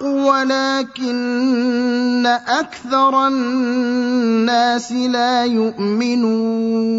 ولكن أكثر الناس لا يؤمنون.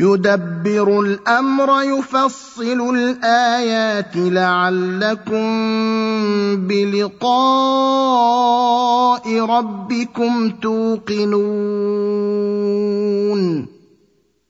يدبر الأمر يفصل الآيات لعلكم بلقاء ربكم توقنون.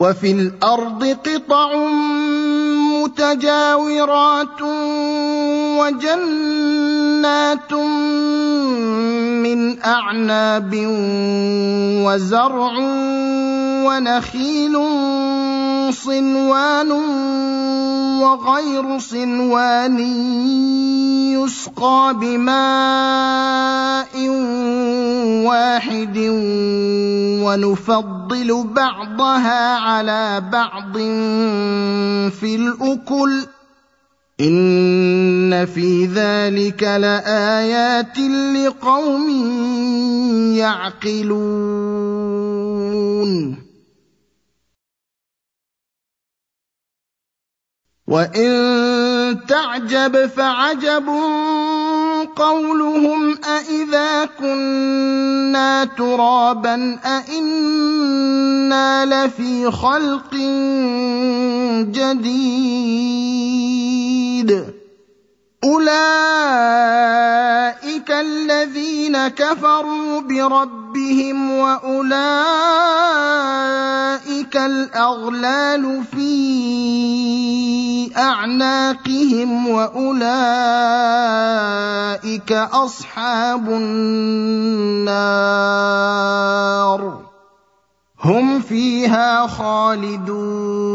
وفي الأرض قطع متجاورات وجنات من أعناب وزرع ونخيل صنوان وغير صنوان يسقى بماء واحد ونفضل بعضها على بعض في الأكل. إن في ذلك لآيات لقوم يعقلون. وان تعجب فعجب قولهم أإذا كنا ترابا أإنا لفي خلق جديد أولئك الذين كفروا بربهم وأولئك الأغلال في أعناقهم وأولئك أصحاب النار هم فيها خالدون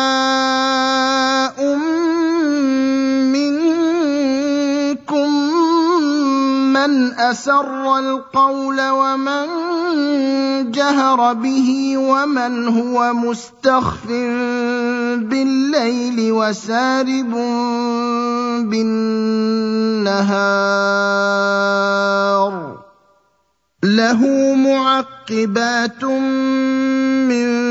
أسر القول ومن جهر به ومن هو مستخف بالليل وسارب بالنهار. له معقبات من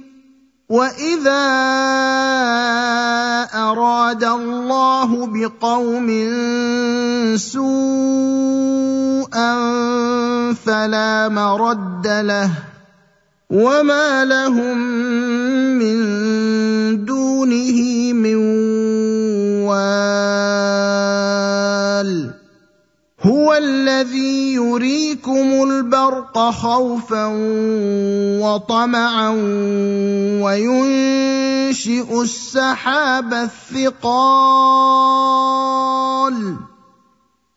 واذا اراد الله بقوم سوءا فلا مرد له وما لهم من دونه من وال هو الذي يريكم البرق خوفا وطمعا وينشئ السحاب الثقال.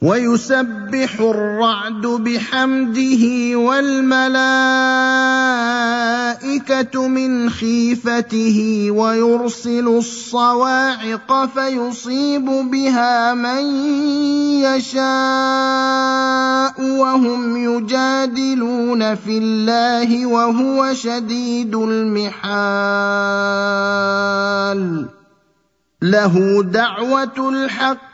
ويسبح الرعد بحمده والملائكة من خيفته ويرسل الصواعق فيصيب بها من يشاء وهم يجادلون في الله وهو شديد المحال. له دعوة الحق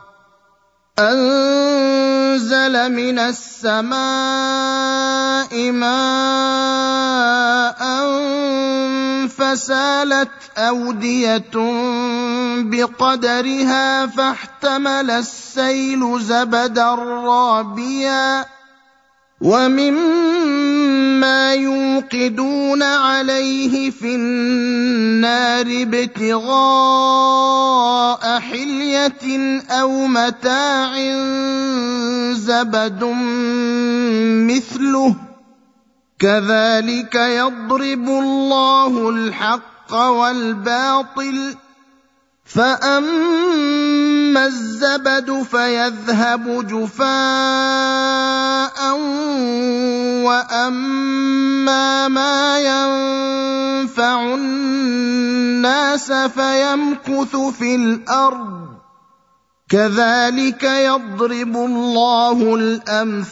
أنزل من السماء ماء فسالت أودية بقدرها فاحتمل السيل زبدا رابيا ومما يوقدون عليه في النار ابتغاء حلية أو متاع زبد مثله كذلك يضرب الله الحق والباطل فاما الزبد فيذهب جفاء واما ما ينفع الناس فيمكث في الأرض كذلك يضرب الله الامثال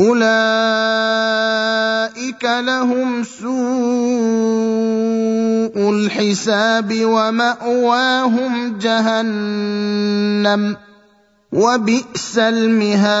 أولئك لهم سوء الحساب ومأواهم جهنم وبئس المهاد.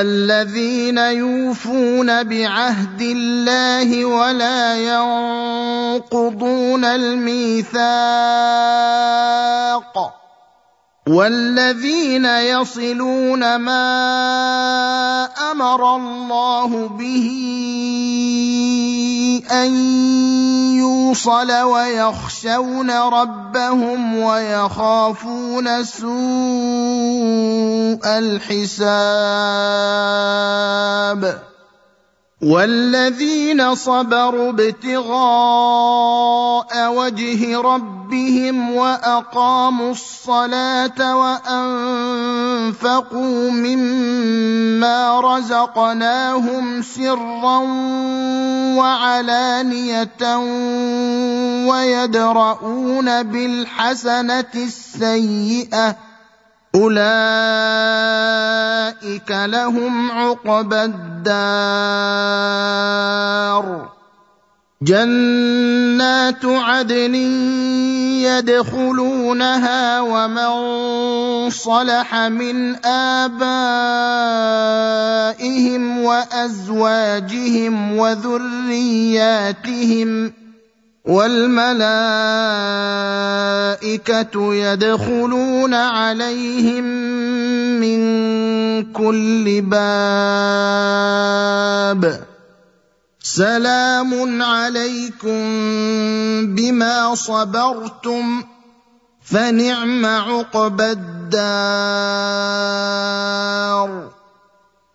الذين يوفون بعهد الله ولا ينقضون الميثاق. والذين يصلون ما أمر الله به ان يوصل ويخشون ربهم ويخافون سوء الحساب والذين صبروا ابتغاء وجه ربهم واقاموا الصلاه وانفقوا مما رزقناهم سرا وعلانيه ويدرؤون بالحسنه السيئه أولئك لهم عقبى الدار. جنات عدن يدخلونها ومن صلح من آبائهم وأزواجهم وذرياتهم والملائكة يدخلون عليهم من كل باب. سلام عليكم بما صبرتم فنعم عقبى الدار.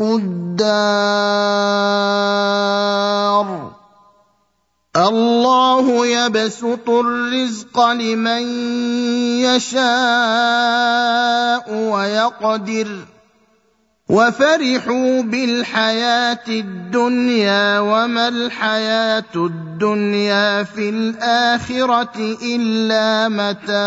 الدار. الله يبسط الرزق لمن يشاء ويقدر. وفرحوا بالحياة الدنيا وما الحياة الدنيا في الآخرة إلا متاع.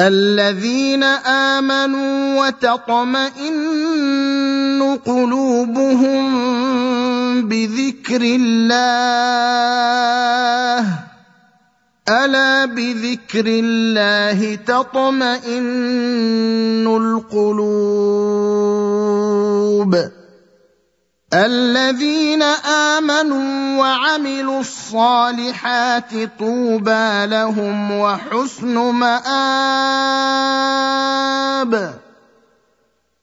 الذين آمنوا وتطمئن قلوبهم بذكر الله. ألا بذكر الله تطمئن القلوب. الذين آمنوا وعملوا الصالحات طوبى لهم وحسن مآب.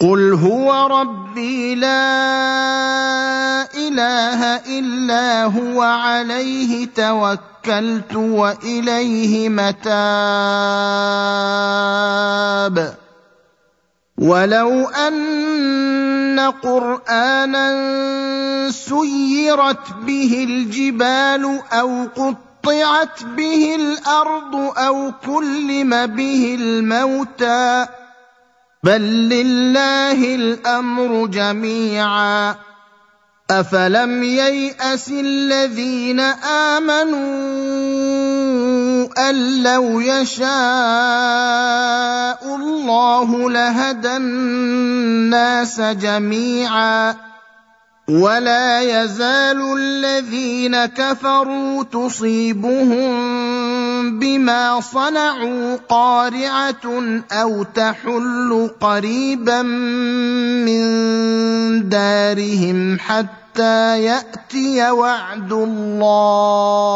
قل هو ربي لا اله الا هو عليه توكلت واليه متاب ولو ان قرانا سيرت به الجبال أو قطعت به الأرض أو كلم به الموتى بل لله الأمر جميعا. أفلم ييأس الذين آمنوا أن لو يشاء الله لهدى الناس جميعا. ولا يزال الذين كفروا تصيبهم بما صنعوا قارعه أو تحل قريبا من دارهم حتى ياتي وعد الله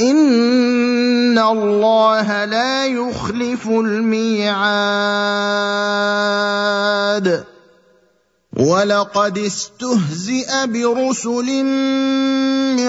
ان الله لا يخلف الميعاد ولقد استهزئ برسل من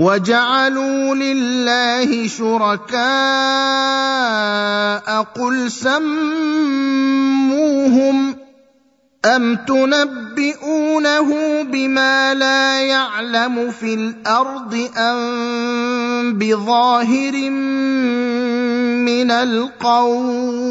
وجعلوا لله شركاء قل سموهم أم تنبئونه بما لا يعلم في الأرض أم بظاهر من القول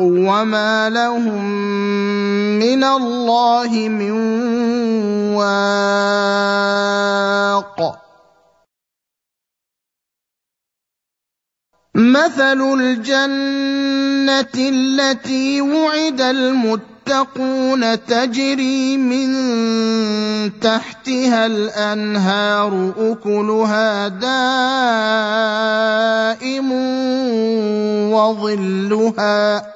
وما لهم من الله من واق مثل الجنه التي وعد المتقون تجري من تحتها الانهار اكلها دائم وظلها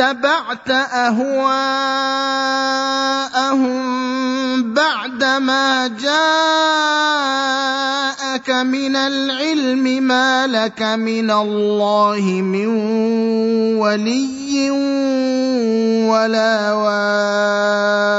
اتبعت أهواءهم بعدما جاءك من العلم ما لك من الله من ولي ولا واق.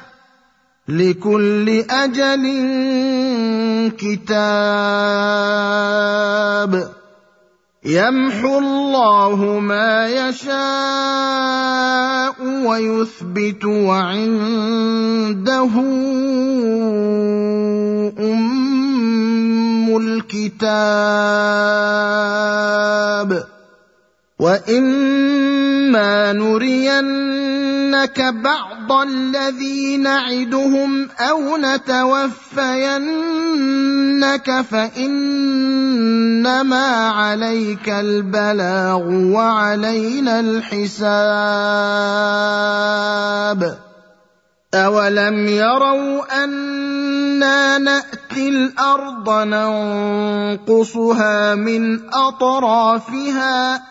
لكل أجل كتاب يمحو الله ما يشاء ويثبت وعنده أم الكتاب واما نرينك بعض الذي نعدهم أو نتوفينك فانما عليك البلاغ وعلينا الحساب اولم يروا أنا ناتي الأرض ننقصها من اطرافها